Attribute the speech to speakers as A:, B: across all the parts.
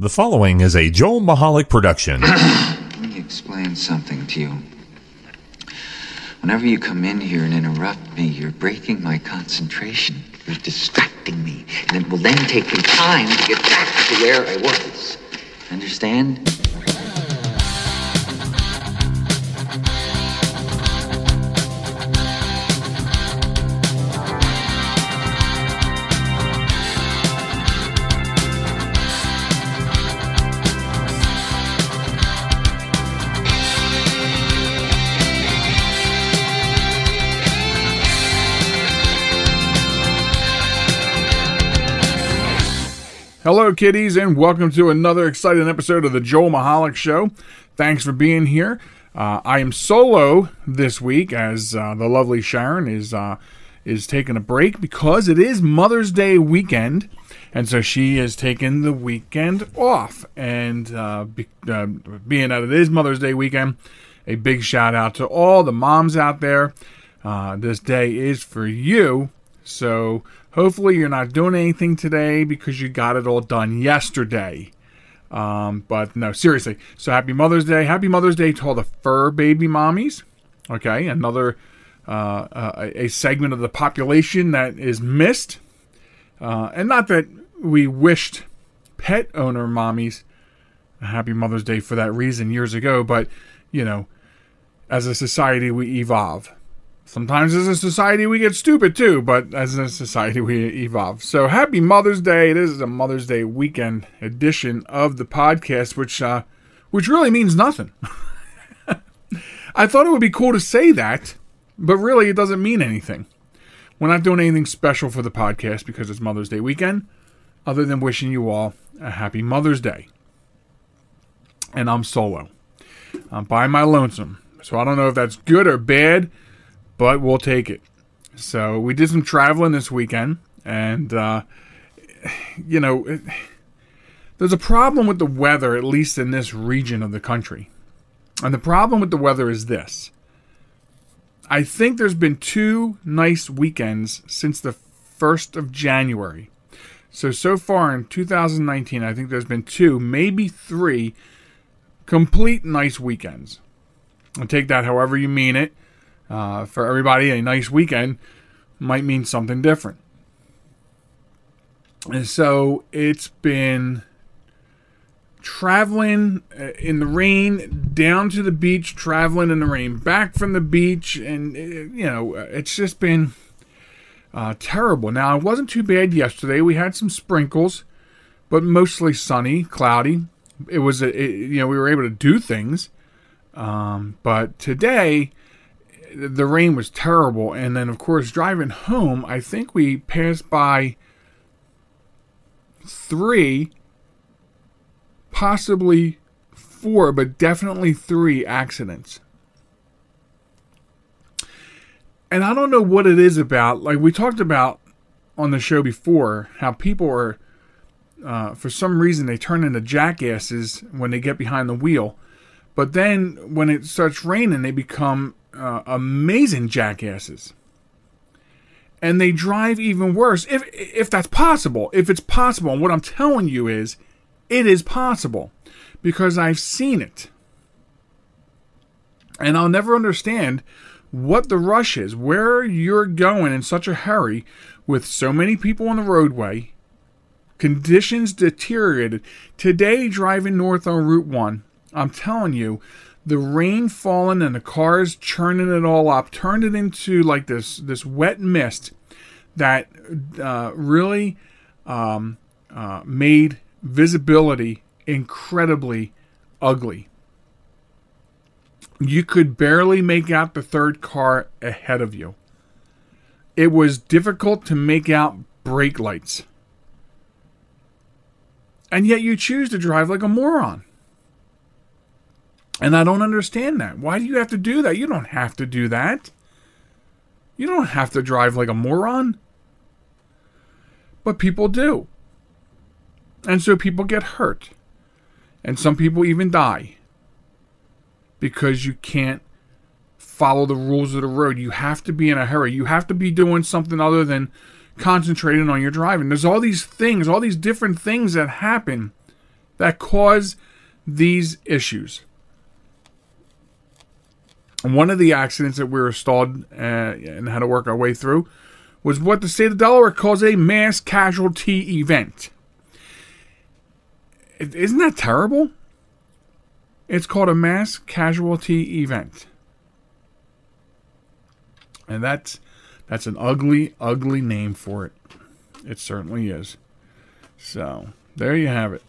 A: The following is a Joel Michalec production.
B: Let me explain something to you. Whenever you come in here and interrupt me, you're breaking my concentration. You're distracting me. And it will then take me time to get back to where I was. Understand?
C: Hello, kiddies, and welcome to another exciting episode of the Joel Michalec Show. Thanks for being here. Uh, I am solo this week as uh, the lovely Sharen is uh, is taking a break because it is Mother's Day weekend, and so she is taking the weekend off. And uh, be, uh, being that it is Mother's Day weekend, a big shout out to all the moms out there. Uh, this day is for you. So hopefully you're not doing anything today because you got it all done yesterday. Um, but no, seriously. So happy Mother's Day. Happy Mother's Day to all the fur baby mommies. Okay, another uh, uh, a segment of the population that is missed. Uh, and not that we wished pet owner mommies a happy Mother's Day for that reason years ago, but you know, as a society we evolve. Sometimes as a society we get stupid too, but as a society we evolve. So happy Mother's Day. This is a Mother's Day weekend edition of the podcast, which uh, which really means nothing. I thought it would be cool to say that, but really it doesn't mean anything. We're not doing anything special for the podcast because it's Mother's Day weekend, other than wishing you all a happy Mother's Day. And I'm solo. I'm by my lonesome. So I don't know if that's good or bad but we'll take it. So we did some traveling this weekend, and uh, you know, it, there's a problem with the weather, at least in this region of the country. And the problem with the weather is this. I think there's been two nice weekends since the 1st of January. So, so far in 2019, I think there's been two, maybe three complete nice weekends. And take that however you mean it. Uh, for everybody, a nice weekend might mean something different. And so it's been traveling uh, in the rain down to the beach, traveling in the rain back from the beach, and uh, you know it's just been uh, terrible. Now it wasn't too bad yesterday. We had some sprinkles, but mostly sunny, cloudy. It was a, it, you know we were able to do things, um, but today the rain was terrible. And then, of course, driving home, I think we passed by three, possibly four, but definitely three accidents. And I don't know what it is about. Like we talked about on the show before, how people are, uh, for some reason, they turn into jackasses when they get behind the wheel. But then when it starts raining, they become uh, amazing jackasses. And they drive even worse if if that's possible. If it's possible, and what I'm telling you is it is possible because I've seen it. And I'll never understand what the rush is, where you're going in such a hurry with so many people on the roadway, conditions deteriorated. Today, driving north on Route 1, I'm telling you, the rain falling and the cars churning it all up turned it into like this this wet mist that uh, really um, uh, made visibility incredibly ugly. You could barely make out the third car ahead of you. It was difficult to make out brake lights. And yet you choose to drive like a moron. And I don't understand that. Why do you have to do that? You don't have to do that. You don't have to drive like a moron. But people do. And so people get hurt. And some people even die. Because you can't follow the rules of the road. You have to be in a hurry. You have to be doing something other than concentrating on your driving. There's all these things, all these different things that happen that cause these issues. One of the accidents that we were stalled uh, and had to work our way through was what the state of Delaware calls a mass casualty event. Isn't that terrible? It's called a mass casualty event. And that's that's an ugly, ugly name for it. It certainly is. So there you have it.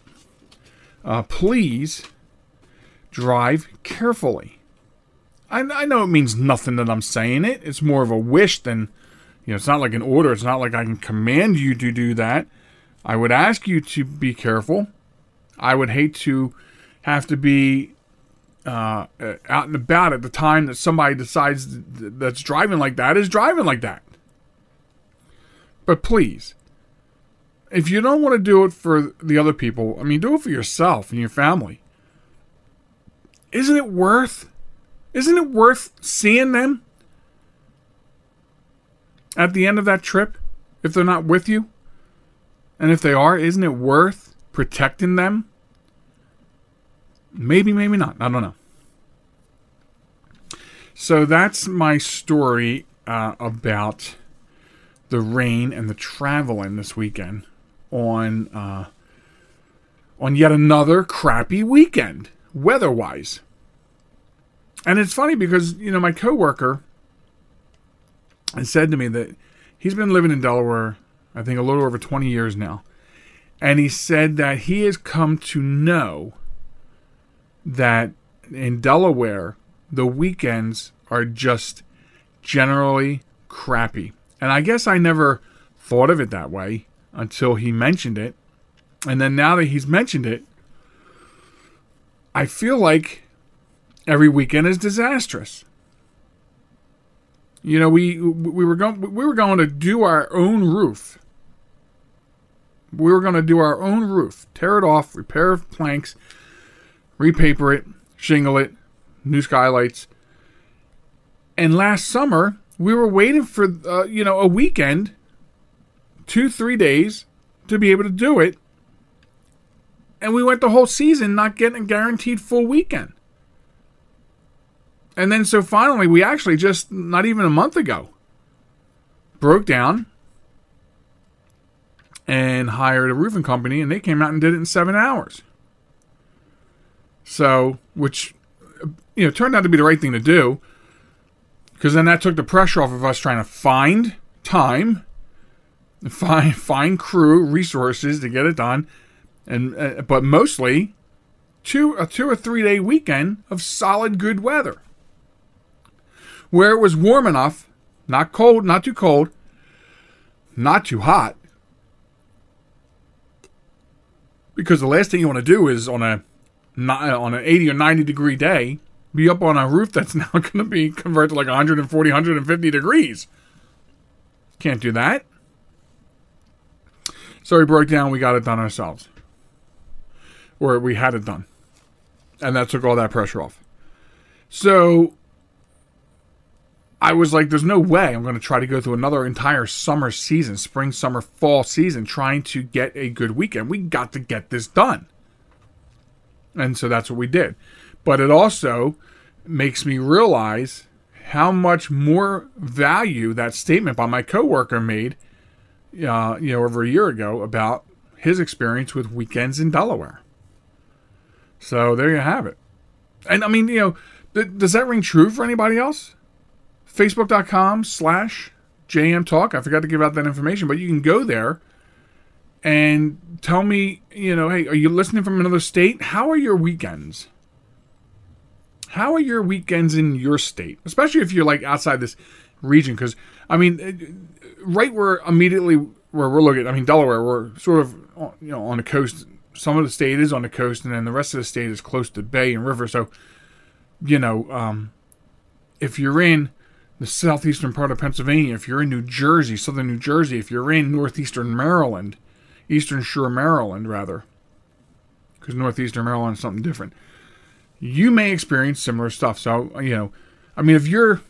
C: Uh, please drive carefully. I, I know it means nothing that I'm saying it. It's more of a wish than, you know, it's not like an order. It's not like I can command you to do that. I would ask you to be careful. I would hate to have to be uh, out and about at the time that somebody decides that's driving like that is driving like that. But please, if you don't want to do it for the other people, I mean, do it for yourself and your family. Isn't it worth? Isn't it worth seeing them at the end of that trip if they're not with you? And if they are, isn't it worth protecting them? Maybe, maybe not. I don't know. So that's my story uh, about the rain and the traveling this weekend on uh, on yet another crappy weekend weather-wise. And it's funny because you know my coworker said to me that he's been living in Delaware, I think a little over 20 years now, and he said that he has come to know that in Delaware the weekends are just generally crappy. And I guess I never thought of it that way until he mentioned it. And then now that he's mentioned it, I feel like every weekend is disastrous. You know, we we were going we were going to do our own roof. We were going to do our own roof, tear it off, repair planks, repaper it, shingle it, new skylights. And last summer, we were waiting for uh, you know a weekend, two three days, to be able to do it. And we went the whole season not getting a guaranteed full weekend. And then so finally, we actually just not even a month ago broke down and hired a roofing company, and they came out and did it in seven hours. So, which you know turned out to be the right thing to do because then that took the pressure off of us trying to find time, find find crew resources to get it done, and uh, but mostly two a two or three day weekend of solid good weather, where it was warm enough, not cold, not too cold, not too hot. Because the last thing you want to do is on a on an 80 or 90 degree day be up on a roof that's now going to be converted to like 140, 150 degrees. Can't do that. So we broke down, we got it done ourselves. Or we had it done. And that took all that pressure off. So I was like, there's no way I'm going to try to go through another entire summer season, spring, summer, fall season, trying to get a good weekend. We got to get this done. And so that's what we did. But it also makes me realize how much more value that statement by my coworker made, uh, you know, over a year ago about his experience with weekends in Delaware. So there you have it. And I mean, you know, th- does that ring true for anybody else? Facebook.com slash JM Talk. I forgot to give out that information, but you can go there and tell me, you know, hey, are you listening from another state? How are your weekends? How are your weekends in your state, especially if you're like outside this region? Because I mean, right where immediately where we're looking, I mean Delaware, we're sort of you know on the coast. Some of the state is on the coast, and then the rest of the state is close to bay and river. So, you know, um, if you're in the southeastern part of Pennsylvania, if you're in New Jersey, southern New Jersey, if you're in northeastern Maryland, eastern shore Maryland, rather, because northeastern Maryland is something different you may experience similar stuff. So, you know, I mean, if you're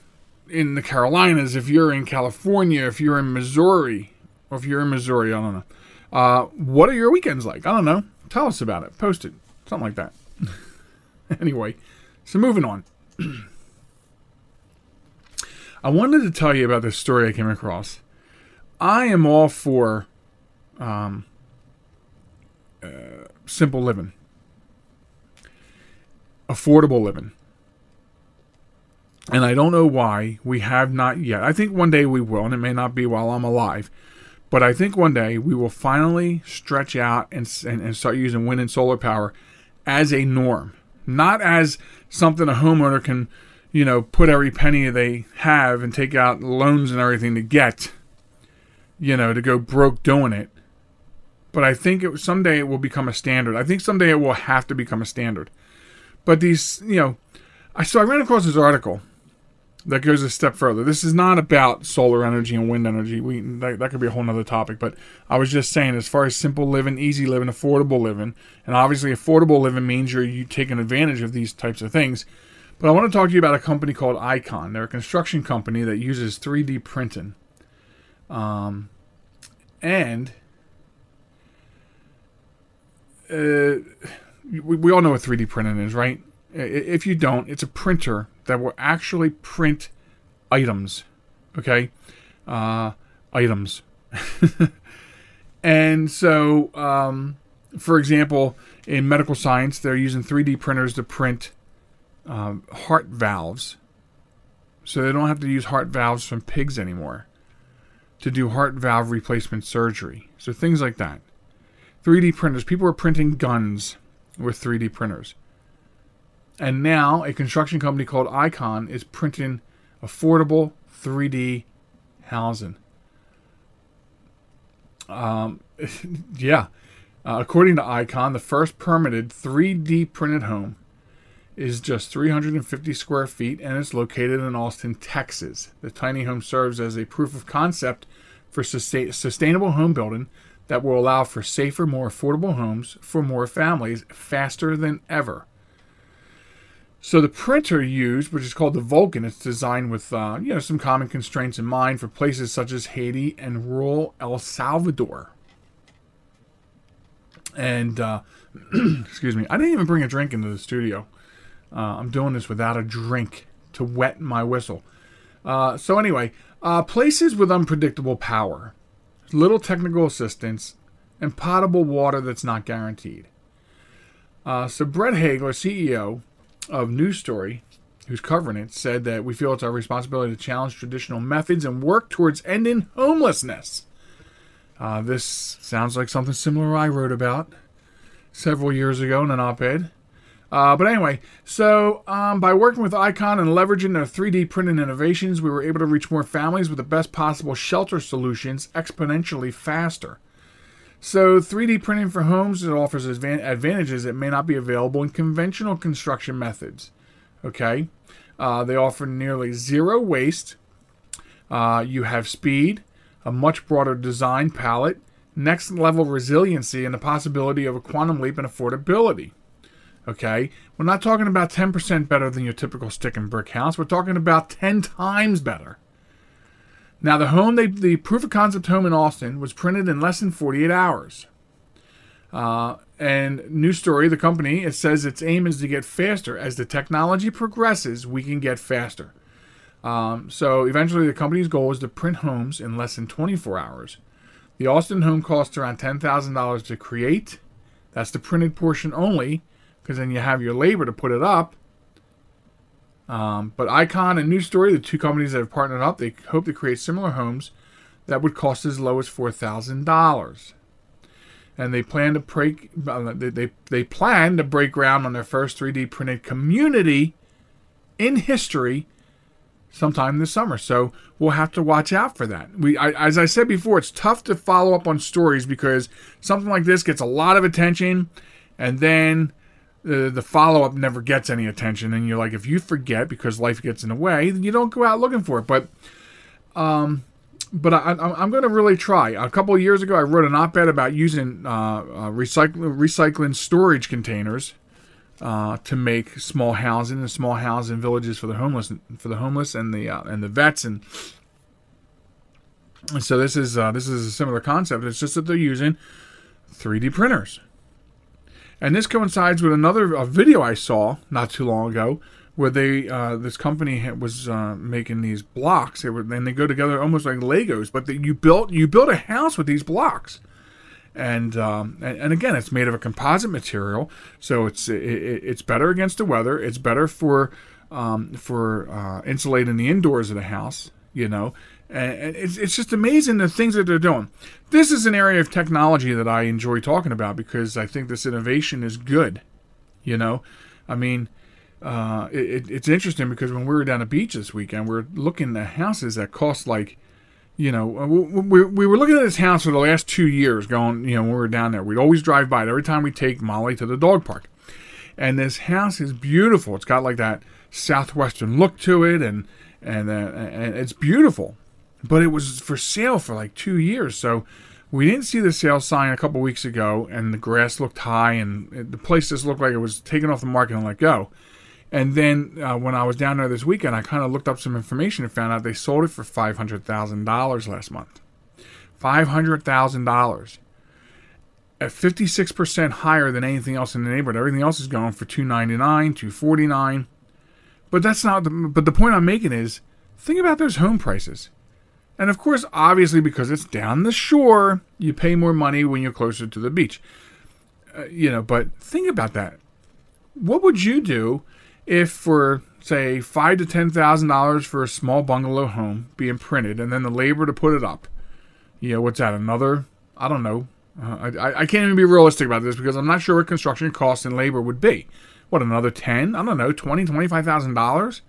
C: in the Carolinas, if you're in California, if you're in Missouri, or if you're in Missouri, I don't know. Uh, what are your weekends like? I don't know. tell us about it. Post it. Something like that. anyway, so moving on. I wanted to tell you about this story I came across. I am all for um, uh, simple living, affordable living. And I don't know why we have not yet. I think one day we will, and it may not be while I'm alive. But I think one day we will finally stretch out and, and, and start using wind and solar power as a norm, not as something a homeowner can, you know, put every penny they have and take out loans and everything to get, you know, to go broke doing it. But I think it someday it will become a standard. I think someday it will have to become a standard. But these, you know, I so I ran across this article that goes a step further. This is not about solar energy and wind energy. We that, that could be a whole nother topic. But I was just saying, as far as simple living, easy living, affordable living, and obviously affordable living means you're you taking advantage of these types of things. But I want to talk to you about a company called Icon. They're a construction company that uses 3D printing. Um, and uh, we, we all know what 3D printing is, right? If you don't, it's a printer that will actually print items. Okay? Uh, items. and so, um, for example, in medical science, they're using 3D printers to print um, heart valves. So they don't have to use heart valves from pigs anymore to do heart valve replacement surgery. So things like that. 3D printers. People are printing guns with 3D printers. And now a construction company called Icon is printing affordable 3D housing. Um, yeah. Uh, according to Icon, the first permitted 3D printed home is just 350 square feet and it's located in Austin, Texas. The tiny home serves as a proof of concept for sustain- sustainable home building that will allow for safer, more affordable homes for more families faster than ever. So the printer used, which is called the Vulcan, it's designed with uh, you know some common constraints in mind for places such as Haiti and rural El Salvador. And uh, excuse me, I didn't even bring a drink into the studio. Uh, I'm doing this without a drink to wet my whistle. Uh, so anyway, uh, places with unpredictable power, little technical assistance, and potable water that's not guaranteed. Uh, so Brett Hagler, CEO of News Story, who's covering it, said that we feel it's our responsibility to challenge traditional methods and work towards ending homelessness. Uh, this sounds like something similar I wrote about several years ago in an op ed. Uh, but anyway, so um, by working with Icon and leveraging their 3D printing innovations, we were able to reach more families with the best possible shelter solutions exponentially faster. So 3D printing for homes it offers advantages that may not be available in conventional construction methods. Okay, uh, they offer nearly zero waste. Uh, you have speed, a much broader design palette, next level resiliency, and the possibility of a quantum leap in affordability. Okay, we're not talking about 10% better than your typical stick and brick house. We're talking about 10 times better. Now, the home, they, the proof of concept home in Austin was printed in less than 48 hours. Uh, and News Story, the company, it says its aim is to get faster. As the technology progresses, we can get faster. Um, so eventually, the company's goal is to print homes in less than 24 hours. The Austin home costs around $10,000 to create. That's the printed portion only, because then you have your labor to put it up. Um, but Icon and News Story, the two companies that have partnered up, they hope to create similar homes that would cost as low as four thousand dollars. And they plan to break uh, they, they they plan to break ground on their first 3D printed community in history sometime this summer. So we'll have to watch out for that. We, I, as I said before, it's tough to follow up on stories because something like this gets a lot of attention, and then the, the follow up never gets any attention. And you're like, if you forget because life gets in the way, then you don't go out looking for it. But, um, but I, am going to really try. A couple of years ago, I wrote an op-ed about using uh, uh, recycling recycling storage containers uh, to make small housing and small housing villages for the homeless, for the homeless and the uh, and the vets and. and so this is uh, this is a similar concept. It's just that they're using 3D printers. And this coincides with another a video I saw not too long ago where they uh, this company was uh, making these blocks. They were and they go together almost like Legos, but the, you built you built a house with these blocks. And, um, and and again, it's made of a composite material, so it's it, it's better against the weather. It's better for um, for uh, insulating the indoors of the house. You know, and it's, it's just amazing the things that they're doing. This is an area of technology that I enjoy talking about because I think this innovation is good. You know, I mean, uh, it, it's interesting because when we were down the beach this weekend, we are looking at houses that cost like, you know, we, we were looking at this house for the last two years going, you know, when we were down there. We'd always drive by it every time we take Molly to the dog park. And this house is beautiful. It's got like that southwestern look to it and, and, uh, and it's beautiful but it was for sale for like two years. So we didn't see the sale sign a couple weeks ago, and the grass looked high, and the place just looked like it was taken off the market and let go. And then uh, when I was down there this weekend, I kind of looked up some information and found out they sold it for five hundred thousand dollars last month. Five hundred thousand dollars. At fifty six percent higher than anything else in the neighborhood. Everything else is going for two ninety nine, two forty nine. But that's not. The, but the point I'm making is, think about those home prices. And of course, obviously, because it's down the shore, you pay more money when you're closer to the beach. Uh, you know, but think about that. What would you do if, for say, five to ten thousand dollars for a small bungalow home being printed, and then the labor to put it up? You know, what's that? Another? I don't know. Uh, I, I can't even be realistic about this because I'm not sure what construction costs and labor would be. What another ten? I don't know, twenty, twenty-five thousand dollars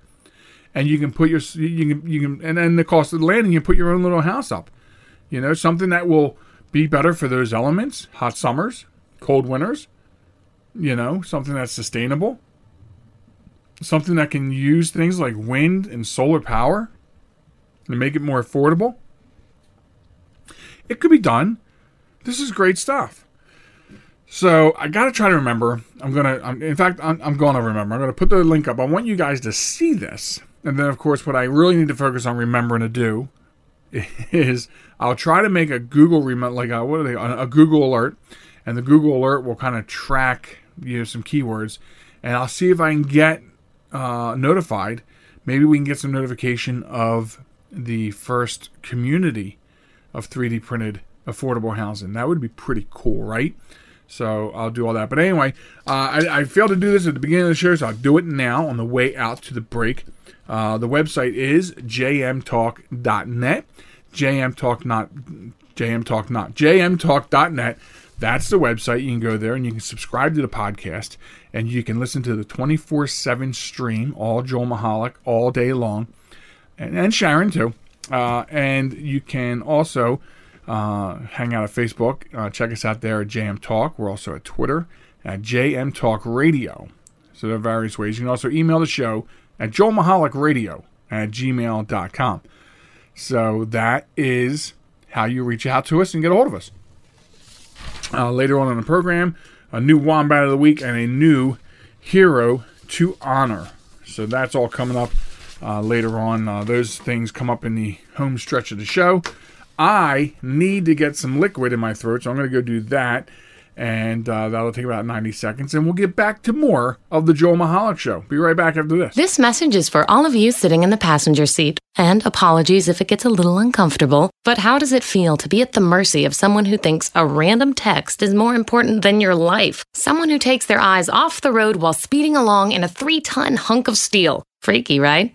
C: and you can put your you can you can and then the cost of the land and you put your own little house up. You know, something that will be better for those elements, hot summers, cold winters. You know, something that's sustainable. Something that can use things like wind and solar power and make it more affordable. It could be done. This is great stuff. So I got to try to remember. I'm gonna. I'm, in fact, I'm, I'm going to remember. I'm to put the link up. I want you guys to see this and then, of course, what I really need to focus on remembering to do is I'll try to make a Google rem- like a, what are they a Google alert, and the Google alert will kind of track you know some keywords, and I'll see if I can get uh, notified. Maybe we can get some notification of the first community of 3D printed affordable housing. That would be pretty cool, right? So I'll do all that. But anyway, uh, I, I failed to do this at the beginning of the show, so I'll do it now on the way out to the break. Uh, the website is jmtalk.net. JMTalk not JMTalk not JMTalk.net. That's the website. You can go there and you can subscribe to the podcast and you can listen to the 24 7 stream, all Joel Michalec, all day long, and, and Sharen too. Uh, and you can also uh, hang out at Facebook. Uh, check us out there at JM Talk. We're also at Twitter at JM Talk Radio. So there are various ways. You can also email the show at joelmichalecradio at gmail.com. So that is how you reach out to us and get a hold of us. Uh, later on in the program, a new Wombat of the Week and a new hero to honor. So that's all coming up uh, later on. Uh, those things come up in the home stretch of the show. I need to get some liquid in my throat, so I'm going to go do that and uh, that'll take about 90 seconds, and we'll get back to more of the Joel Michalec Show. Be right back after this.
D: This message is for all of you sitting in the passenger seat. And apologies if it gets a little uncomfortable, but how does it feel to be at the mercy of someone who thinks a random text is more important than your life? Someone who takes their eyes off the road while speeding along in a three ton hunk of steel. Freaky, right?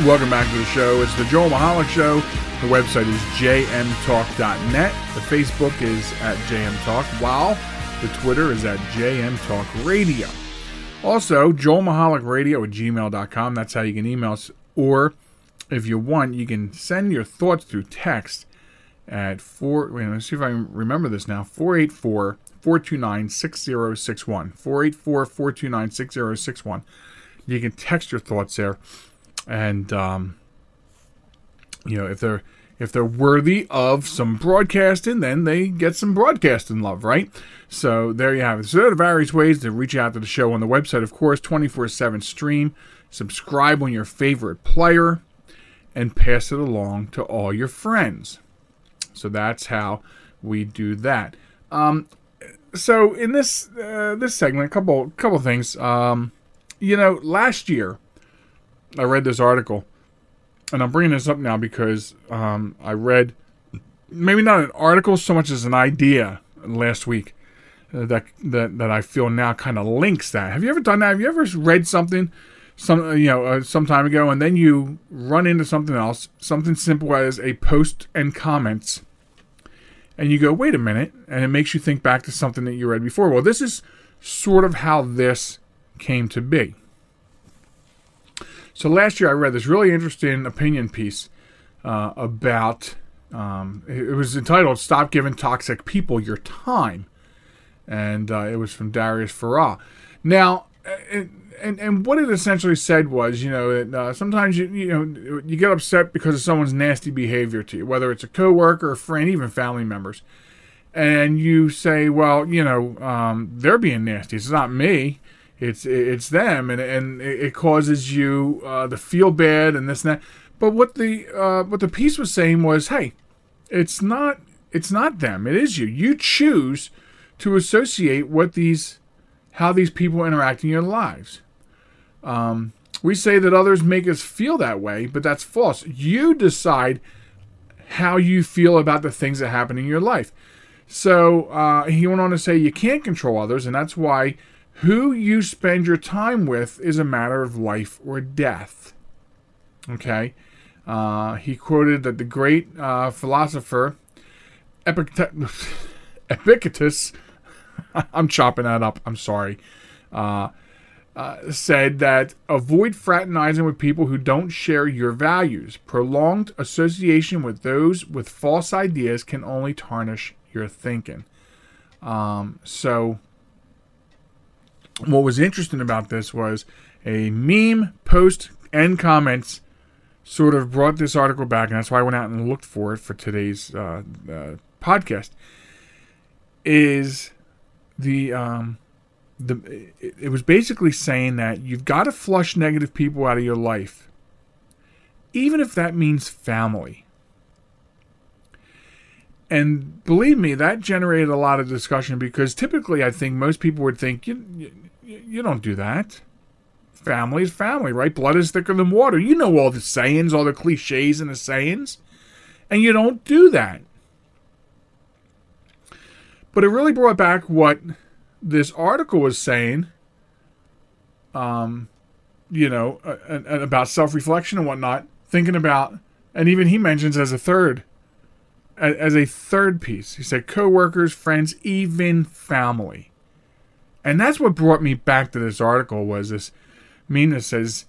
C: Welcome back to the show. It's the Joel Michalec Show. The website is jmtalk.net. The Facebook is at jmtalk, while the Twitter is at jmtalkradio. Also, joelmichalecradio at gmail.com. That's how you can email us. Or if you want, you can send your thoughts through text at four. Wait, let's see if I remember this now. 484 429 6061. 484 429 6061. You can text your thoughts there. And, um, you know, if they're if they're worthy of some broadcasting, then they get some broadcasting love, right? So there you have it. So there are various ways to reach out to the show on the website, of course, 24 7 stream. Subscribe on your favorite player and pass it along to all your friends. So that's how we do that. Um, so in this uh, this segment, a couple couple things. Um, you know, last year I read this article, and I'm bringing this up now because um, I read maybe not an article so much as an idea last week uh, that that that I feel now kind of links that. Have you ever done that? Have you ever read something? some you know uh, some time ago, and then you run into something else, something simple as a post and comments, and you go, wait a minute, and it makes you think back to something that you read before. Well, this is sort of how this came to be. So last year I read this really interesting opinion piece uh, about. Um, it was entitled "Stop Giving Toxic People Your Time," and uh, it was from Darius Foroux. Now, it, and and what it essentially said was, you know, that uh, sometimes you you know you get upset because of someone's nasty behavior to you, whether it's a coworker, a friend, even family members, and you say, well, you know, um, they're being nasty. It's not me. It's it's them, and and it causes you uh, to feel bad and this and that. But what the uh, what the piece was saying was, hey, it's not it's not them. It is you. You choose to associate what these how these people interact in your lives. Um, we say that others make us feel that way, but that's false. You decide how you feel about the things that happen in your life. So uh, he went on to say you can't control others, and that's why who you spend your time with is a matter of life or death. Okay? Uh, he quoted that the great uh, philosopher Epictetus, Epictetus I'm chopping that up. I'm sorry. Uh, uh, said that avoid fraternizing with people who don't share your values. Prolonged association with those with false ideas can only tarnish your thinking. Um, so, what was interesting about this was a meme post and comments sort of brought this article back, and that's why I went out and looked for it for today's uh, uh podcast. Is the um, the it, it was basically saying that you've got to flush negative people out of your life, even if that means family. And believe me, that generated a lot of discussion because typically I think most people would think you you, you don't do that. Family is family, right? Blood is thicker than water. You know all the sayings, all the cliches and the sayings, and you don't do that. But it really brought back what this article was saying, um, you know, and, and about self reflection and whatnot, thinking about, and even he mentions as a third, as a third piece, he said coworkers, friends, even family. And that's what brought me back to this article was this that says,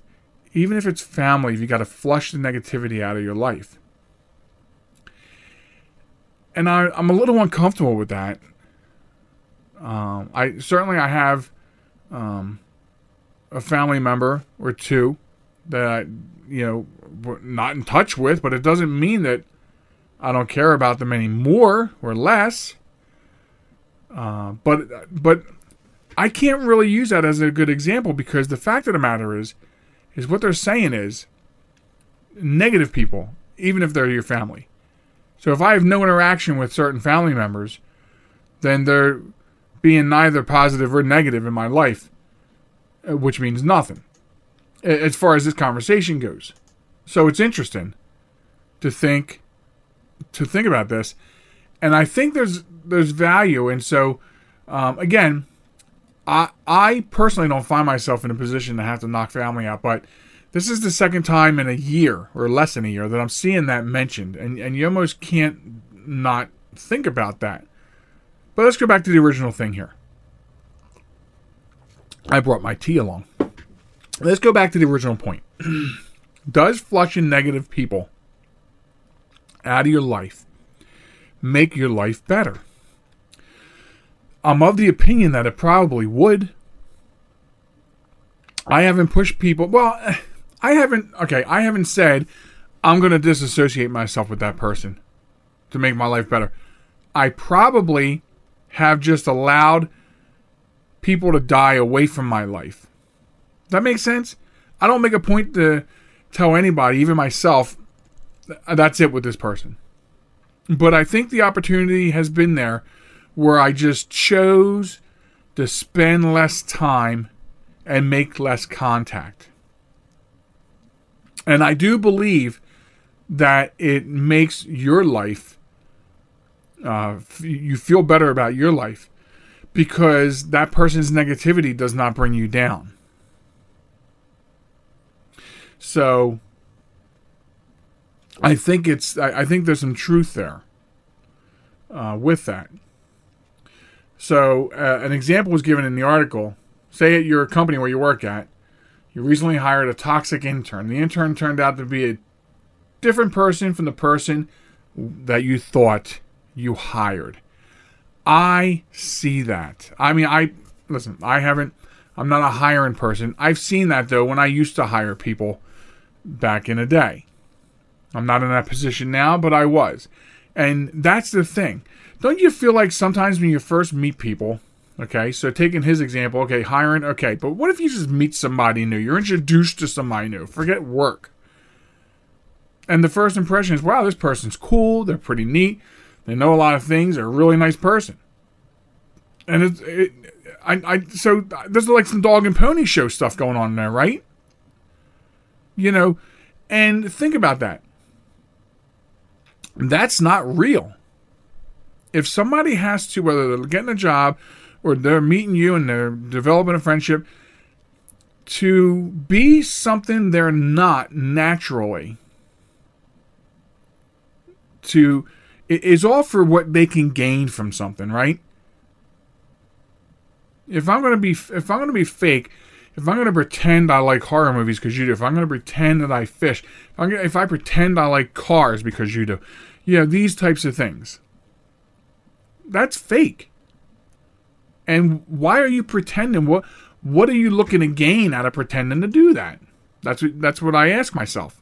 C: even if it's family, you got to flush the negativity out of your life. And I, I'm a little uncomfortable with that um, I certainly I have um, a family member or two that I, you know, we're not in touch with, but it doesn't mean that I don't care about them any more or less. Uh, but but I can't really use that as a good example because the fact of the matter is, is what they're saying is negative people, even if they're your family. So if I have no interaction with certain family members, then they're being neither positive or negative in my life, uh, which means nothing as far as this conversation goes. So it's interesting to think to think about this, and I think there's there's value. And so um, again, I I personally don't find myself in a position to have to knock family out, but this is the second time in a year or less than a year that I'm seeing that mentioned, and and you almost can't not think about that. But let's go back to the original thing here. I brought my tea along. Let's go back to the original point. Does flushing negative people out of your life make your life better? I'm of the opinion that it probably would. I haven't pushed people. Well, I haven't. Okay, I haven't said I'm going to disassociate myself with that person to make my life better. I probably have just allowed people to die away from my life. That makes sense? I don't make a point to tell anybody, even myself, that's it with this person. But I think the opportunity has been there where I just chose to spend less time and make less contact. And I do believe that it makes your life, uh, you feel better about your life because that person's negativity does not bring you down. So I think it's I, I think there's some truth there uh, with that. So uh, an example was given in the article. Say at your company where you work at, you recently hired a toxic intern. The intern turned out to be a different person from the person that you thought you hired. I see that. I mean, I listen, I haven't I'm not a hiring person. I've seen that though when I used to hire people back in the day. I'm not in that position now, but I was. And that's the thing. Don't you feel like sometimes when you first meet people, okay, so taking his example, okay, hiring, okay, but what if you just meet somebody new? You're introduced to somebody new. Forget work. And the first impression is, wow, this person's cool. They're pretty neat. They know a lot of things. They're a really nice person. And it's, it, I, I, so there's like some dog and pony show stuff going on there, right? You know, and think about that. That's not real. If somebody has to, whether they're getting a job or they're meeting you and they're developing a friendship, to be something they're not naturally, to is all for what they can gain from something, right? If I'm gonna be if I'm gonna be fake, if I'm gonna pretend I like horror movies because you do, if I'm gonna pretend that I fish, if, gonna, if I pretend I like cars because you do, you know these types of things. That's fake. And why are you pretending? What what are you looking to gain out of pretending to do that? That's what that's what I ask myself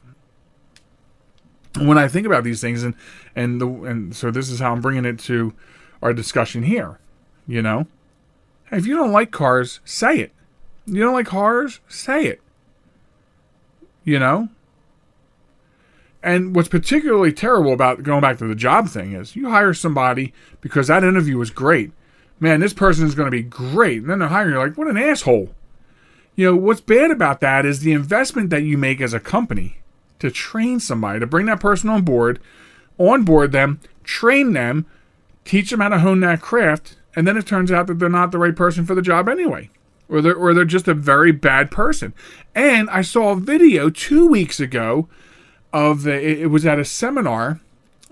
C: when I think about these things, and and the and so this is how I'm bringing it to our discussion here. You know, if you don't like cars, say it. You don't like cars, say it. You know. And what's particularly terrible about going back to the job thing is you hire somebody because that interview was great. Man, this person is going to be great. And then they hire you like, what an asshole. You know, what's bad about that is the investment that you make as a company to train somebody, to bring that person on board, onboard them, train them, teach them how to hone that craft, and then it turns out that they're not the right person for the job anyway. Or they're, or they're just a very bad person. And I saw a video two weeks ago of the, it, it was at a seminar.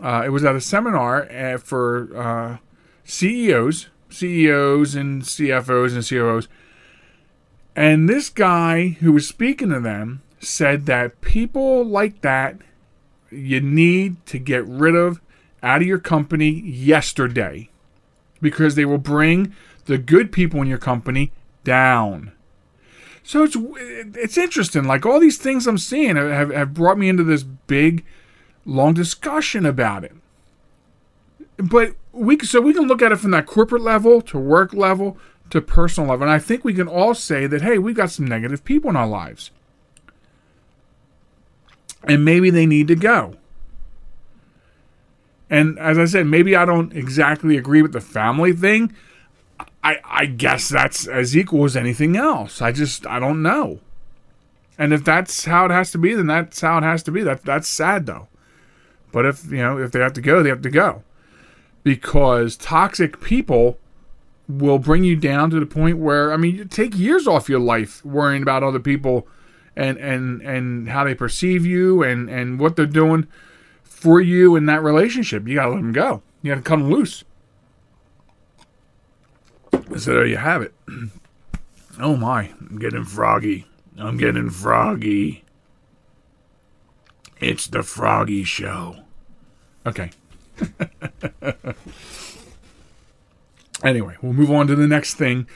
C: Uh, it was at a seminar uh, for uh, CEOs, CEOs and CFOs and COOs. And this guy who was speaking to them said that people like that you need to get rid of out of your company yesterday because they will bring the good people in your company down. So it's it's interesting. Like all these things I'm seeing have, have brought me into this big, long discussion about it. But we so we can look at it from that corporate level to work level to personal level, and I think we can all say that hey, we've got some negative people in our lives and maybe they need to go. And as I said, maybe I don't exactly agree with the family thing. I I guess that's as equal as anything else. I just I don't know. And if that's how it has to be, then that's how it has to be. That that's sad though. But if you know if they have to go, they have to go. Because toxic people will bring you down to the point where I mean, you take years off your life worrying about other people and and and how they perceive you and and what they're doing for you in that relationship. You gotta let them go. You gotta cut them loose. So there you have it. Oh my, I'm getting froggy. I'm getting froggy. It's the Froggy Show. Okay. anyway, we'll move on to the next thing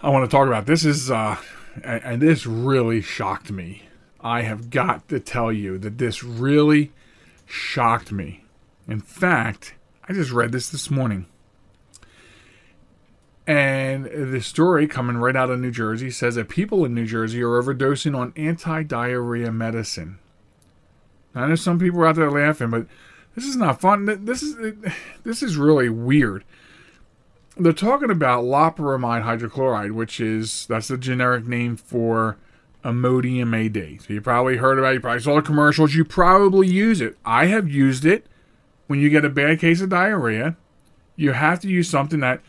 C: I want to talk about. This is, uh, and, this really shocked me. I have got to tell you that this really shocked me. In fact, I just read this this morning. And the story coming right out of New Jersey says that people in New Jersey are overdosing on anti diarrhea medicine. Now, I know some people are out there laughing, but this is not fun. This is this is really weird. They're talking about loperamide hydrochloride, which is that's the generic name for Imodium AD. So you probably heard about it. You probably saw the commercials. You probably use it. I have used it when you get a bad case of diarrhea. You have to use something that,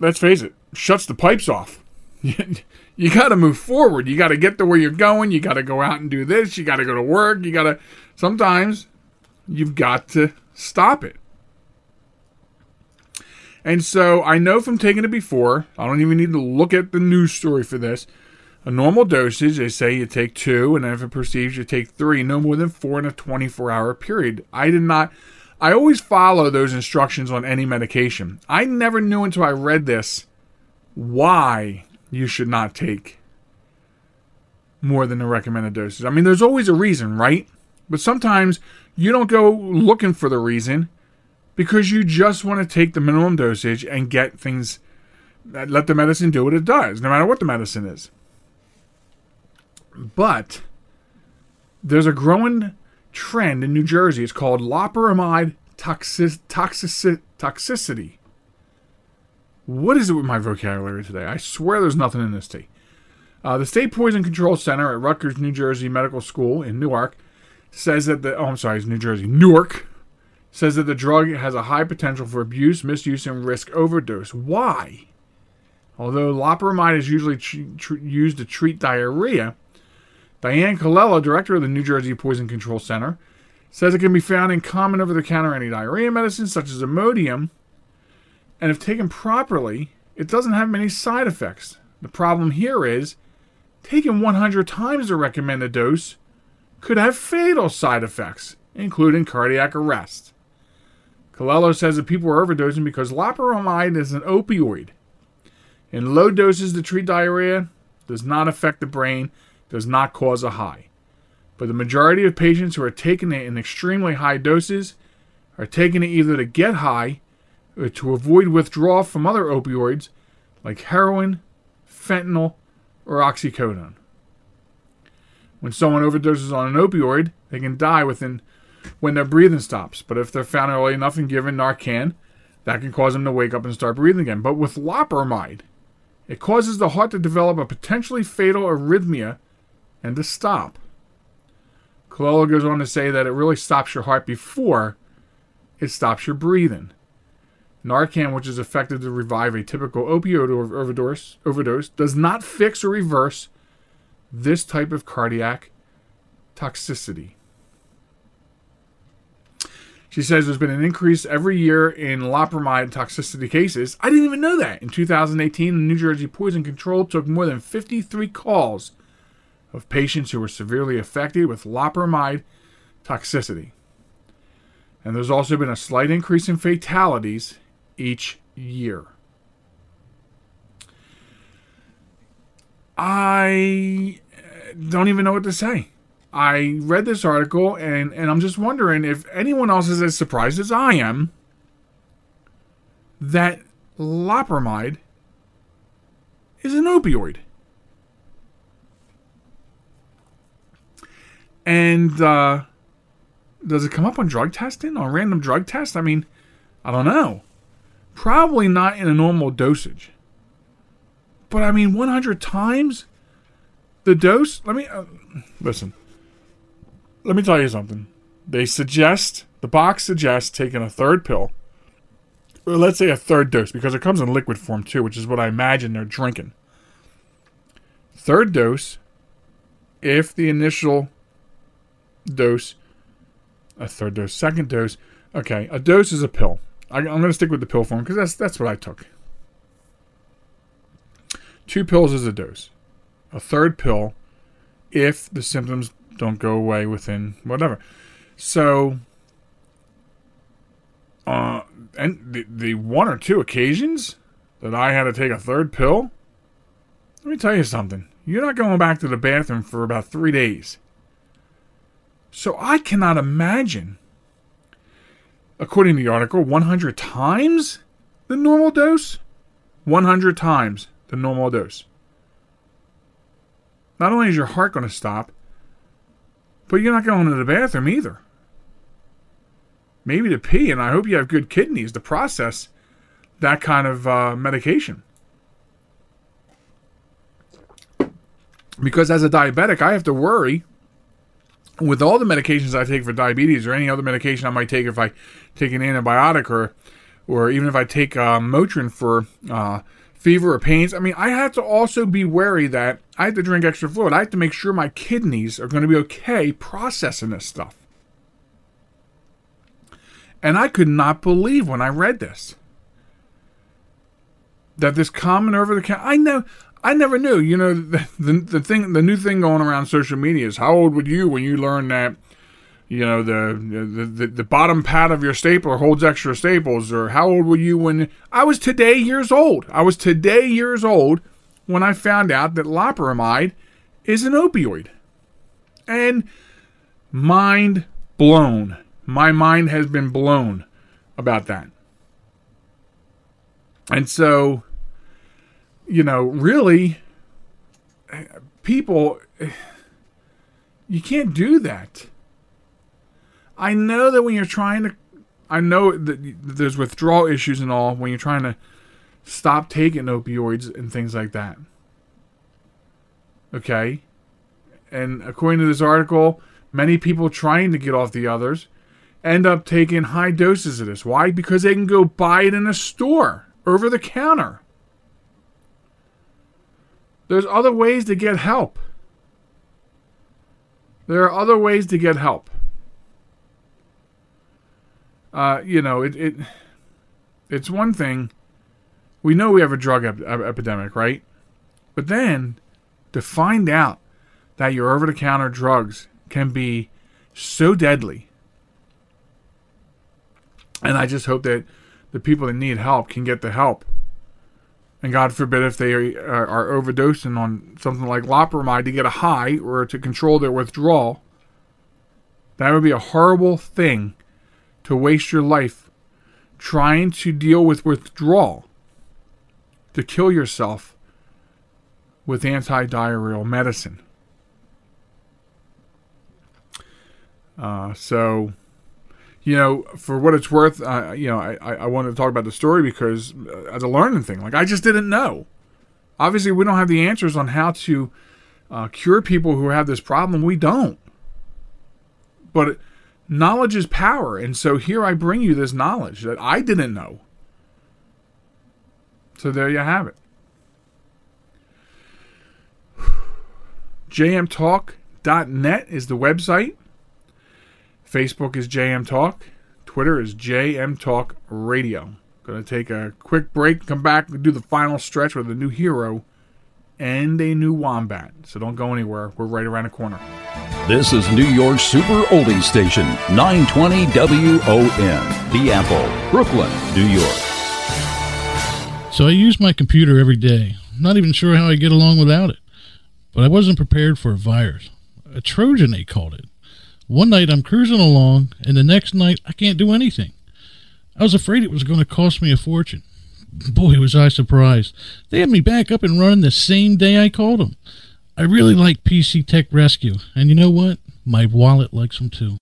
C: let's face it, shuts the pipes off. you got to move forward. You got to get to where you're going. You got to go out and do this. You got to go to work. You got to, sometimes you've got to stop it. And so I know from taking it before, I don't even need to look at the news story for this. A normal dosage, they say you take two, and if it perceives you take three, no more than four in a 24 hour period. I did not, I always follow those instructions on any medication. I never knew until I read this why you should not take more than the recommended doses. I mean, there's always a reason, right? But sometimes you don't go looking for the reason because you just want to take the minimum dosage and get things, let the medicine do what it does, no matter what the medicine is. But there's a growing trend in New Jersey. It's called loperamide toxic, toxic, toxicity. What is it with my vocabulary today? I swear there's nothing in this tea. Uh, the State Poison Control Center at Rutgers, New Jersey Medical School in Newark says that the oh, I'm sorry, it's New Jersey, Newark says that the drug has a high potential for abuse, misuse, and risk overdose. Why? Although loperamide is usually tr- tr- used to treat diarrhea, Diane Calello, director of the New Jersey Poison Control Center, says it can be found in common over the counter anti-diarrhea medicines such as Imodium, and if taken properly, it doesn't have many side effects. The problem here is taken 100 times the recommended dose could have fatal side effects, including cardiac arrest. Calello says that people are overdosing because loperamide is an opioid. In low doses to treat diarrhea, does not affect the brain does not cause a high. But the majority of patients who are taking it in extremely high doses are taking it either to get high or to avoid withdrawal from other opioids like heroin, fentanyl, or oxycodone. When someone overdoses on an opioid, they can die within when their breathing stops. But if they're found early enough and given Narcan, that can cause them to wake up and start breathing again. But with loperamide, it causes the heart to develop a potentially fatal arrhythmia and to stop. Calello goes on to say that it really stops your heart before it stops your breathing. Narcan, which is effective to revive a typical opioid overdose, overdose, does not fix or reverse this type of cardiac toxicity. She says there's been an increase every year in loperamide toxicity cases. I didn't even know that. In 2018, the New Jersey Poison Control took more than 53 calls of patients who were severely affected with loperamide toxicity. And there's also been a slight increase in fatalities each year. I uh, don't even know what to say. I read this article and, and I'm just wondering if anyone else is as surprised as I am that loperamide is an opioid. And uh, does it come up on drug testing, on random drug tests? I mean, I don't know. Probably not in a normal dosage. But I mean, 100 times the dose? Let me uh, listen. Let me tell you something. They suggest, the box suggests taking a third pill, or let's say a third dose, because it comes in liquid form too, which is what I imagine they're drinking. Third dose, if the initial dose, a third dose, second dose. Okay, a dose is a pill. I, am going to stick with the pill form because that's that's what I took. Two pills is a dose. A third pill if the symptoms don't go away within whatever. So, uh, and the, the one or two occasions that I had to take a third pill, let me tell you something. You're not going back to the bathroom for about three days. So I cannot imagine, according to the article, 100 times the normal dose? 100 times the normal dose. Not only is your heart going to stop, but you're not going to the bathroom either. Maybe to pee, and I hope you have good kidneys to process that kind of uh, medication. Because as a diabetic, I have to worry with all the medications I take for diabetes or any other medication I might take if I take an antibiotic or or even if I take uh, Motrin for uh, fever or pains. I mean, I have to also be wary that I have to drink extra fluid. I have to make sure my kidneys are going to be okay processing this stuff. And I could not believe when I read this that this common over the counter. I know. I never knew. You know, the, the, thing, the new thing going around social media is how old were you when you learned that, you know, the the, the, the bottom pad of your stapler holds extra staples, or how old were you when I was today years old? I was today years old when I found out that loperamide is an opioid, and mind blown. My mind has been blown about that. And so, you know, really, people, you can't do that. I know that when you're trying to, I know that there's withdrawal issues and all when you're trying to stop taking opioids and things like that. Okay? And according to this article, many people trying to get off the others end up taking high doses of this. Why? Because they can go buy it in a store over the counter. There's other ways to get help. There are other ways to get help. Uh, you know, it, it it's one thing. We know we have a drug ep- epidemic, right? But then to find out that your over the counter drugs can be so deadly. And I just hope that the people that need help can get the help. And God forbid if they are, are overdosing on something like loperamide to get a high or to control their withdrawal. That would be a horrible thing to waste your life trying to deal with withdrawal, to kill yourself with anti diarrheal medicine. Uh, so, you know, for what it's worth, uh, you know, I, I wanted to talk about the story because uh, as a learning thing, like I just didn't know. Obviously, we don't have the answers on how to uh, cure people who have this problem. We don't. But knowledge is power. And so here I bring you this knowledge that I didn't know. So there you have it. jmtalk.net is the website. Facebook is JM Talk. Twitter is JM Talk Radio. Going to take a quick break, come back and do the final stretch with a new hero and a new wombat. So don't go anywhere. We're right around the corner.
E: This is New York's Super Oldie Station, 920 WON, The Apple, Brooklyn, New York.
F: So I use my computer every day. Not even sure how I get along without it. But I wasn't prepared for a virus. A Trojan, they called it. One night I'm cruising along, and the next night I can't do anything. I was afraid it was going to cost me a fortune. Boy, was I surprised. They had me back up and running the same day I called them. I really like PC Tech Rescue, and you know what? My wallet likes them too.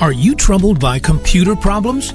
G: Are you troubled by computer problems?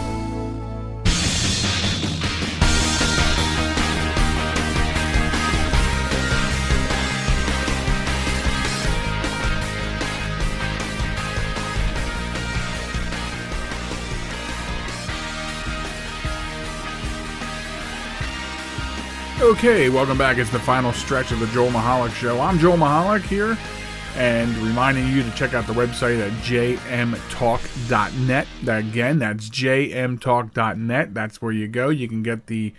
C: Okay, welcome back. It's the final stretch of the Joel Michalec Show. I'm Joel Michalec here, and reminding you to check out the website at jmtalk.net. Again, that's jmtalk.net. That's where you go. You can get the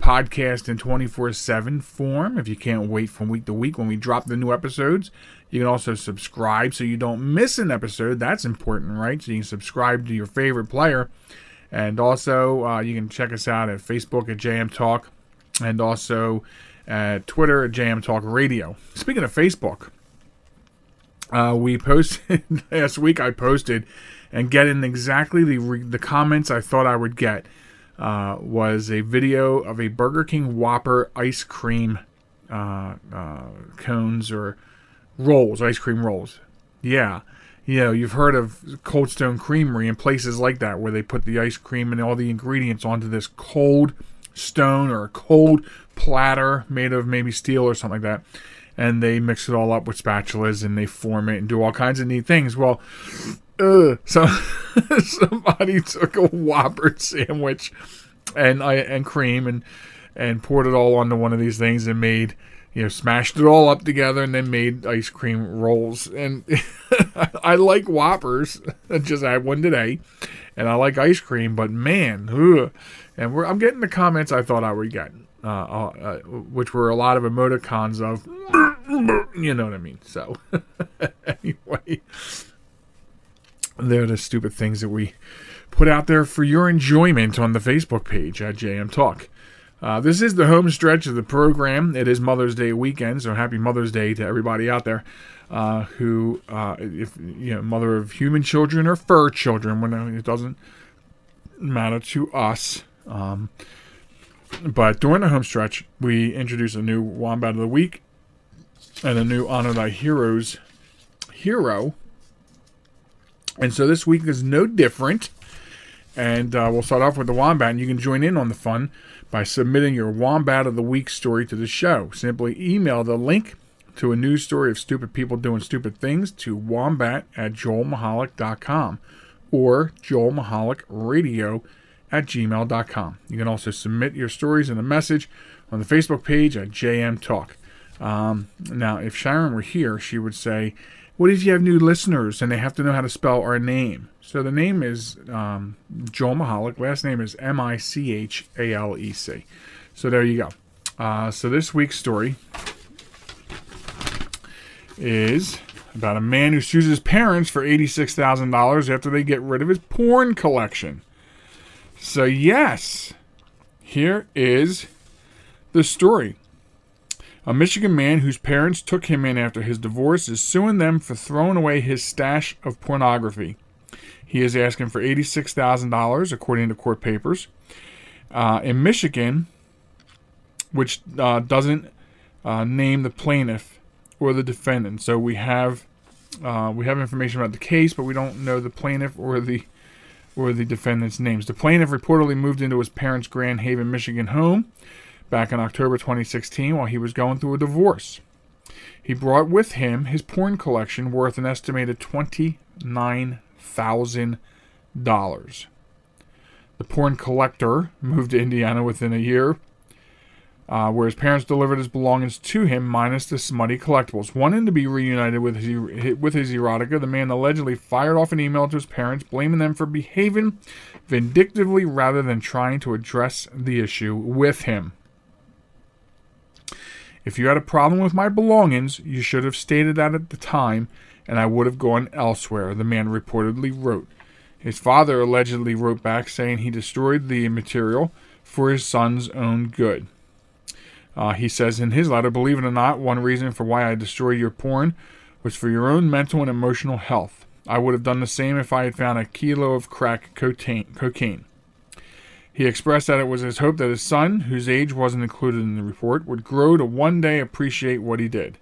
C: podcast in 24 7 form if you can't wait from week to week when we drop the new episodes. You can also subscribe so you don't miss an episode. That's important, right? So you can subscribe to your favorite player. And also, uh, you can check us out at Facebook at JM Talk and also at Twitter at JM Talk Radio. Speaking of Facebook, uh, we posted last week. I posted and getting exactly the the comments I thought I would get uh, was a video of a Burger King Whopper ice cream uh, uh cones or rolls, ice cream rolls. Yeah, you know, you've heard of Cold Stone Creamery and places like that where they put the ice cream and all the ingredients onto this cold stone or a cold platter made of maybe steel or something like that. And they mix it all up with spatulas and they form it and do all kinds of neat things. Well, uh, so somebody took a Whopper sandwich and and cream and and poured it all onto one of these things and made you know, smashed it all up together and then made ice cream rolls. And I like Whoppers. I just had one today, and I like ice cream. But man, ugh. and I'm getting the comments I thought I would get, uh, uh, uh, which were a lot of emoticons of, you know what I mean. So anyway, they're the stupid things that we put out there for your enjoyment on the Facebook page at JM Talk. Uh, this is the home stretch of the program. It is Mother's Day weekend, so happy Mother's Day to everybody out there uh, who, uh, if you know, mother of human children or fur children, when it doesn't matter to us. Um, but during the home stretch, we introduce a new Wombat of the Week and a new Honor Thy Heroes hero. And so this week is no different. And uh, we'll start off with the Wombat, and you can join in on the fun by submitting your Wombat of the Week story to the show. Simply email the link to a news story of stupid people doing stupid things to wombat at joelmichalec.com or joelmichalecradio at gmail.com. You can also submit your stories in a message on the Facebook page at JM Talk. Um, now, if Sharen were here, she would say, what if you have new listeners and they have to know how to spell our name? So the name is um, Joel Michalec. Last name is M I C H A L E C. So there you go. Uh, so this week's story is about a man who sues his parents for $86,000 after they get rid of his porn collection. So, yes, here is the story. A Michigan man whose parents took him in after his divorce is suing them for throwing away his stash of pornography. He is asking for $86,000, according to court papers. Uh, in Michigan, which uh, doesn't uh, name the plaintiff or the defendant. So we have uh, we have information about the case, but we don't know the plaintiff or the or the defendant's names. The plaintiff reportedly moved into his parents' Grand Haven, Michigan home back in October 2016 while he was going through a divorce. He brought with him his porn collection worth an estimated $29,000. The porn collector moved to Indiana within a year, uh, where his parents delivered his belongings to him, minus the smutty collectibles. Wanting to be reunited with his, with his erotica, the man allegedly fired off an email to his parents, blaming them for behaving vindictively rather than trying to address the issue with him. If you had a problem with my belongings, you should have stated that at the time, and I would have gone elsewhere, the man reportedly wrote. His father allegedly wrote back saying he destroyed the material for his son's own good. Uh, he says in his letter, Believe it or not, one reason for why I destroyed your porn was for your own mental and emotional health. I would have done the same if I had found a kilo of crack cocaine. He expressed that it was his hope that his son, whose age wasn't included in the report, would grow to one day appreciate what he did.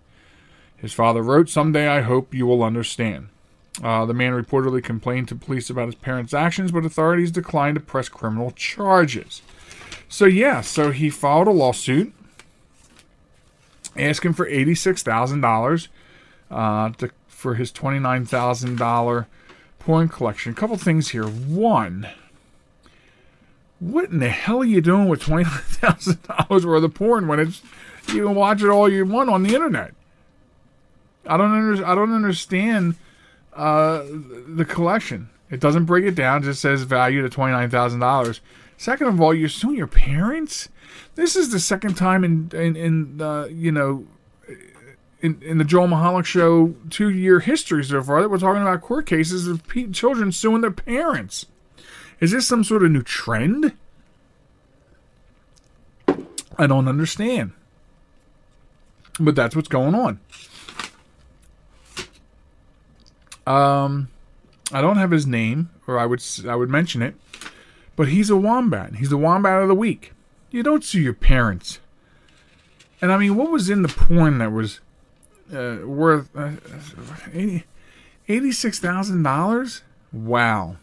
C: His father wrote, Someday I hope you will understand. Uh, the man reportedly complained to police about his parents' actions, but authorities declined to press criminal charges. So, yeah, so he filed a lawsuit asking for $86,000 uh, for his $29,000 porn collection. A couple things here. One, what in the hell are you doing with twenty nine thousand dollars worth of porn when it's you can watch it all you want on the internet? I don't under, I don't understand uh, the collection. It doesn't break it down; it just says value to twenty nine thousand dollars. Second of all, you're suing your parents. This is the second time in in, in you know in, in the Joel Michalec show two year history so far that we're talking about court cases of children suing their parents. Is this some sort of new trend? I don't understand. But that's what's going on. Um, I don't have his name, or I would I would mention it, but he's a wombat. He's the wombat of the week. You don't sue your parents. And I mean, what was in the porn that was uh, worth uh, eighty-six thousand dollars? Wow,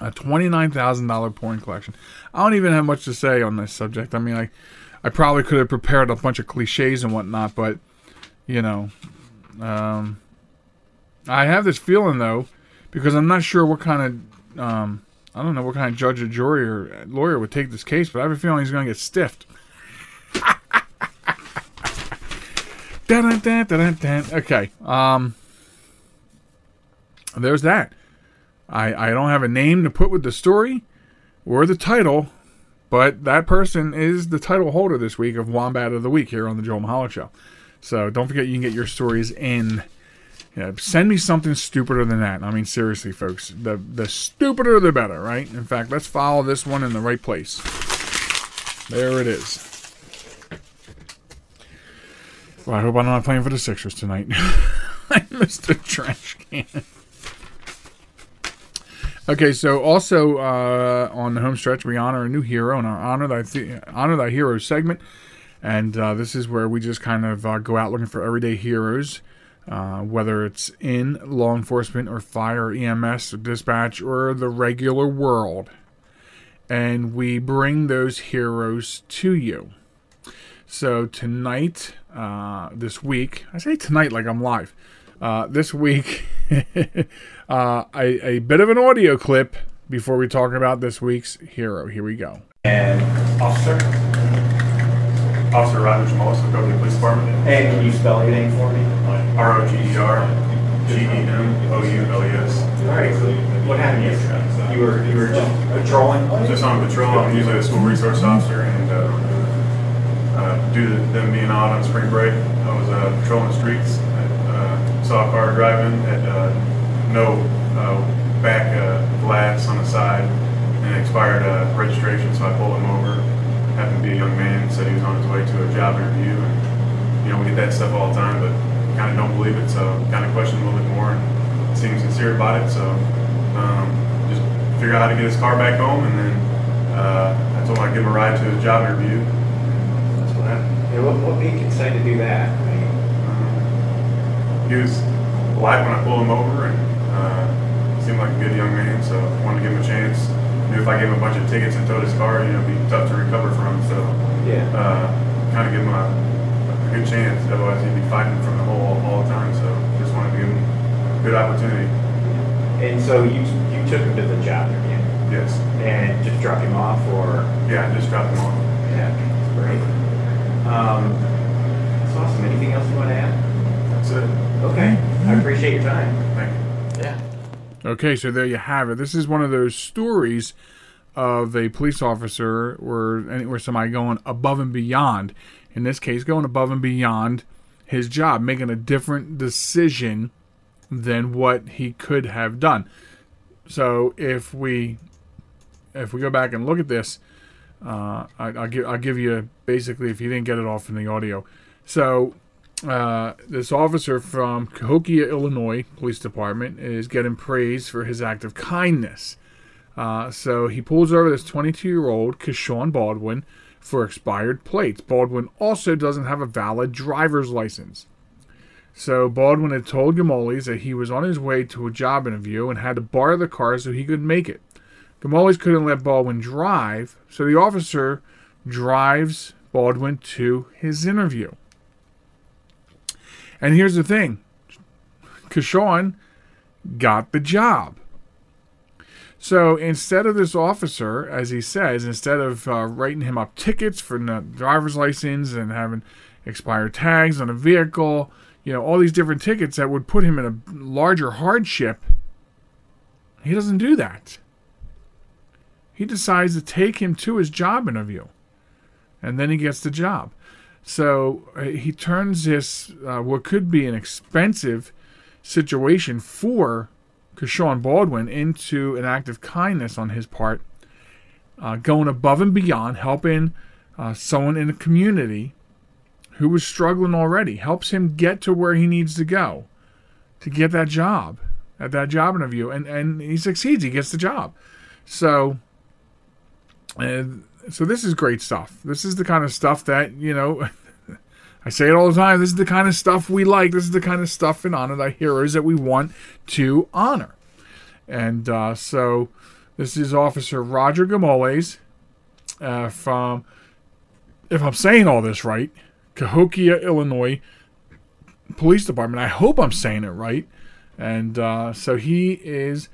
C: a twenty-nine thousand dollar porn collection. I don't even have much to say on this subject. I mean, I, I probably could have prepared a bunch of cliches and whatnot, but you know, um, I have this feeling though, because I'm not sure what kind of, um, I don't know what kind of judge or jury or lawyer would take this case, but I have a feeling he's going to get stiffed. Okay. Um, there's that. I, I don't have a name to put with the story or the title, but that person is the title holder this week of Wombat of the Week here on the Joel Michalec Show. So don't forget you can get your stories in. Yeah, send me something stupider than that. I mean, seriously, folks. The the stupider the better, right? In fact, let's follow this one in the right place. There it is. Well, I hope I'm not playing for the Sixers tonight. I missed the trash can. Okay, so also uh, on the home stretch, we honor a new hero in our honor thy th- honor thy hero segment, and uh, this is where we just kind of uh, go out looking for everyday heroes, uh, whether it's in law enforcement or fire, or EMS, or dispatch, or the regular world, and we bring those heroes to you. So tonight, uh, this week, I say tonight like I'm live. Uh, this week, uh, a, a bit of an audio clip before we talk about this week's hero. Here we go.
H: And officer, Officer Roger Moss of Government Police Department.
I: And can you spell your name for me?
H: R O G E R G E M O U L E S.
I: All right. So what happened yesterday? You were you were just patrolling.
H: Just on patrol. I'm usually a school resource officer, and uh, uh, due to them being out on spring break, I was uh, patrolling the streets. I uh, saw a car driving, at uh, no uh, back uh, glass on the side, and expired uh, registration, so I pulled him over. Happened to be a young man, said he was on his way to a job interview, and you know we get that stuff all the time, but kind of don't believe it, so kind of question a little bit more and seem sincere about it. So um, just figure out how to get his car back home, and then uh, I told him I'd give him a ride to his job interview. That's what happened.
I: Yeah, what, what made you decide to do that? I mean,
H: He was polite when I pulled him over, and seemed like a good young man, so I wanted to give him a chance. Knew if I gave him a bunch of tickets and towed his car, you know, it'd be tough to recover from. So
I: Yeah.
H: uh, kind of give him a, a good chance. Otherwise, he'd be fighting from the hole all the time. So just wanted to give him a good opportunity.
I: and so you you took him to the job interview
H: Yes.
I: and just dropped him off, or
H: Yeah, just dropped him off.
I: yeah, that's great. Um, that's awesome. Anything else you want to add?
H: That's it.
I: Okay. I appreciate your time.
C: Okay, so there you have it. This is one of those stories of a police officer or or somebody going above and beyond. In this case, going above and beyond his job, making a different decision than what he could have done. So if we if we go back and look at this, uh, I, I'll give I'll give you basically if you didn't get it off in the audio. So uh, this officer from Cahokia, Illinois Police Department is getting praise for his act of kindness. Uh, so he pulls over this 22 year old Keshawn Baldwin for expired plates. Baldwin also doesn't have a valid driver's license. So Baldwin had told Gemoules that he was on his way to a job interview and had to borrow the car so he could make it. Gemoules couldn't let Baldwin drive, so the officer drives Baldwin to his interview. And here's the thing Keshawn got the job. So instead of this officer, as he says, instead of uh, writing him up tickets for no driver's license and having expired tags on a vehicle, you know, all these different tickets that would put him in a larger hardship, he doesn't do that. He decides to take him to his job interview, and then he gets the job. So uh, he turns this, uh, what could be an expensive situation for Keshawn Baldwin, into an act of kindness on his part, uh, going above and beyond, helping uh, someone in the community who was struggling already, helps him get to where he needs to go to get that job at that job interview, and and he succeeds. He gets the job. So, so this is great stuff. This is the kind of stuff that you know. I say it all the time. This is the kind of stuff we like. This is the kind of stuff in honor the heroes that we want to honor. And uh, so, this is Officer Roger Gemoules uh, from, if I'm saying all this right, Cahokia, Illinois Police Department. I hope I'm saying it right. And uh, so he is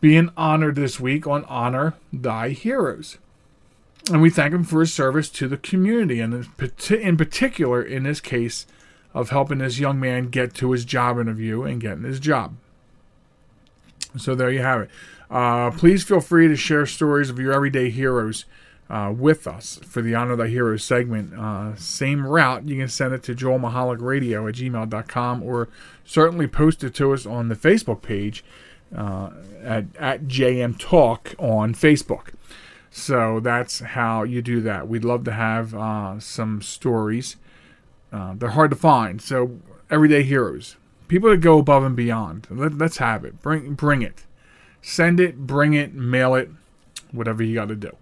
C: being honored this week on Honor Thy Heroes. And we thank him for his service to the community, and in particular, in this case, of helping this young man get to his job interview and getting his job. So there you have it. Uh, please feel free to share stories of your everyday heroes uh, with us for the Honor the Heroes segment. Uh, same route, you can send it to joelmichalecradio at gmail.com or certainly post it to us on the Facebook page uh, at, at JM Talk on Facebook. So that's how you do that. We'd love to have uh, some stories. Uh, they're hard to find. So everyday heroes, people that go above and beyond. Let, us have it. Bring bring it. Send it. Bring it. Mail it. Whatever you got to do.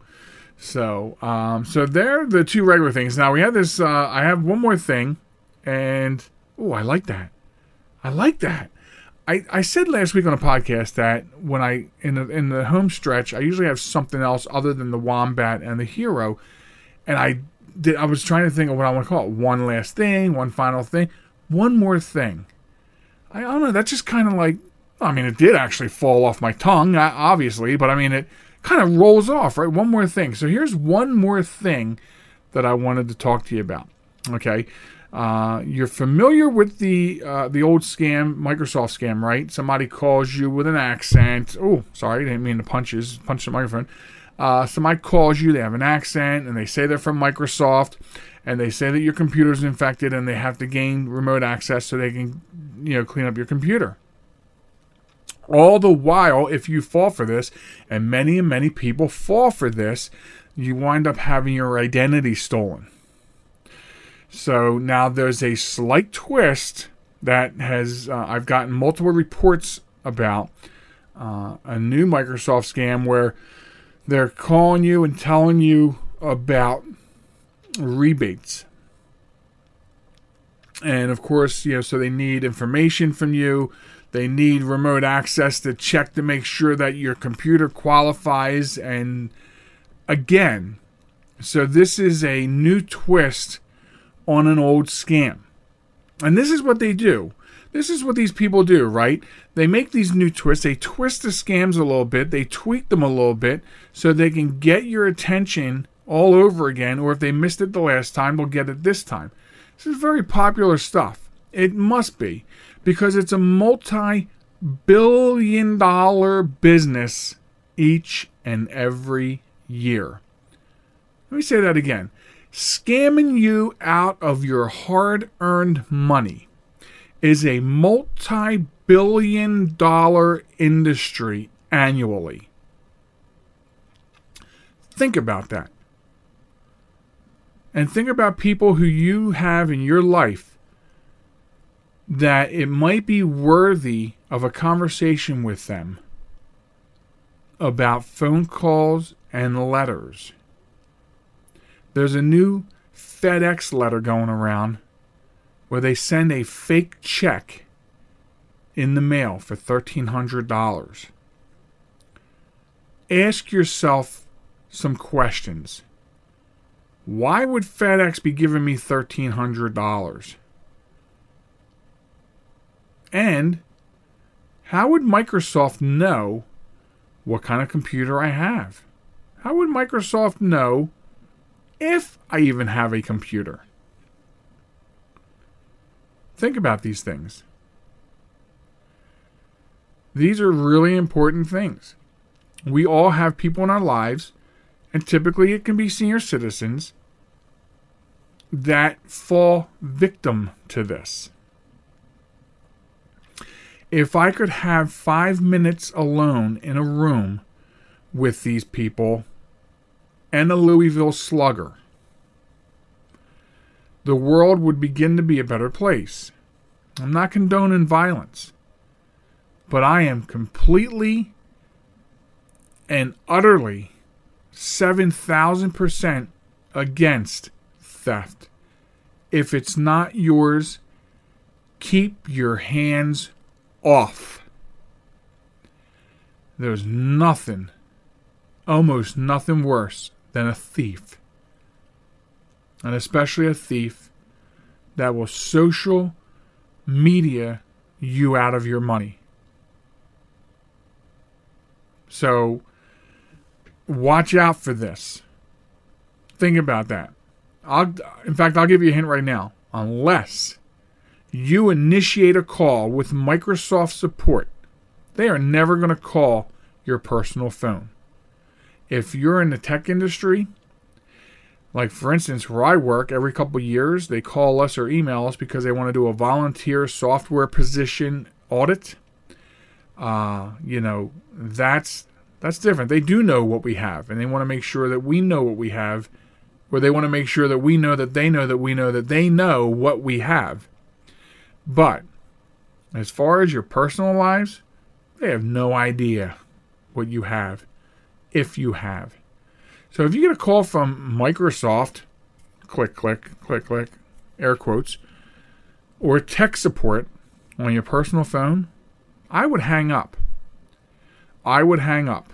C: So um, so they're the two regular things. Now we have this. Uh, I have one more thing, and oh, I like that. I like that. I, I said last week on a podcast that when I in the in the home stretch I usually have something else other than the wombat and the hero, and I did I was trying to think of what I want to call it. One last thing one final thing one more thing. I don't know that's just kind of like I mean it did actually fall off my tongue obviously but I mean it kind of rolls off right? One more thing. So here's one more thing that I wanted to talk to you about okay uh, you're familiar with the uh, the old scam, Microsoft scam, right? Somebody calls you with an accent. Oh, sorry, didn't mean to punches punch the microphone. Uh, somebody calls you, they have an accent, and they say they're from Microsoft, and they say that your computer's infected, and they have to gain remote access so they can, you know, clean up your computer. All the while, if you fall for this, and many and many people fall for this, you wind up having your identity stolen. So now there's a slight twist that has uh, I've gotten multiple reports about uh, a new Microsoft scam where they're calling you and telling you about rebates. And of course, you know, so they need information from you. They need remote access to check to make sure that your computer qualifies. And again, so this is a new twist on an old scam. And this is what they do. This is what these people do, right? They make these new twists. They twist the scams a little bit. They tweak them a little bit so they can get your attention all over again. Or if they missed it the last time, they'll get it this time. This is very popular stuff. It must be because it's a multi billion dollar business each and every year. Let me say that again scamming you out of your hard earned money is a multi billion dollar industry annually. Think about that. And think about people who you have in your life that it might be worthy of a conversation with them about phone calls and letters there's a new FedEx letter going around where they send a fake check in the mail for $1,300. Ask yourself some questions. Why would FedEx be giving me $1,300? And how would Microsoft know what kind of computer I have. How would Microsoft know if I even have a computer? Think about these things. These are really important things. We all have people in our lives, and typically it can be senior citizens, that fall victim to this. If I could have five minutes alone in a room with these people and a Louisville slugger, the world would begin to be a better place. I'm not condoning violence, but I am completely and utterly 7,000% against theft. If it's not yours, keep your hands off. There's nothing, almost nothing worse than a thief. And especially a thief that will social media you out of your money. So watch out for this. Think about that. I'll, in fact, I'll give you a hint right now. Unless you initiate a call with Microsoft support, they are never going to call your personal phone. If you're in the tech industry, like for instance, where I work, every couple years they call us or email us because they want to do a volunteer software position audit. Uh, you know, that's that's different. They do know what we have, and they want to make sure that we know what we have, or they want to make sure that we know that they know that we know that they know what we have. But as far as your personal lives, they have no idea what you have, if you have. So if you get a call from Microsoft, click, click, click, click, air quotes, or tech support on your personal phone, I would hang up. I would hang up.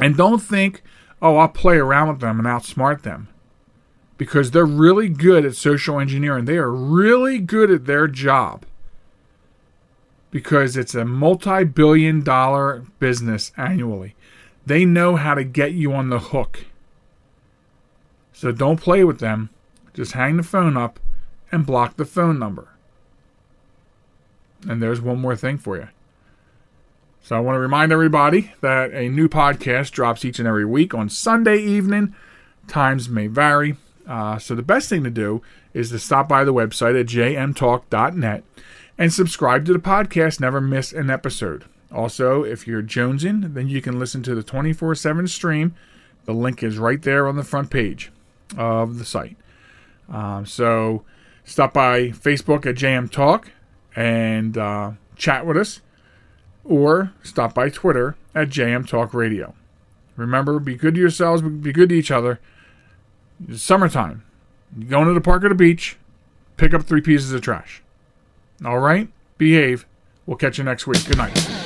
C: And don't think, oh, I'll play around with them and outsmart them. Because they're really good at social engineering. They are really good at their job. Because it's a multi billion dollar business annually. They know how to get you on the hook. So don't play with them. Just hang the phone up and block the phone number. And there's one more thing for you. So I want to remind everybody that a new podcast drops each and every week on Sunday evening. Times may vary. Uh, so the best thing to do is to stop by the website at jmtalk.net and subscribe to the podcast. Never miss an episode. Also, if you're jonesing, then you can listen to the 24 7 stream. The link is right there on the front page of the site. Um, so stop by Facebook at JM Talk and uh, chat with us, or stop by Twitter at JM Talk Radio. Remember, be good to yourselves, be good to each other. It's summertime. You go into the park or the beach, pick up three pieces of trash. All right? Behave. We'll catch you next week. Good night.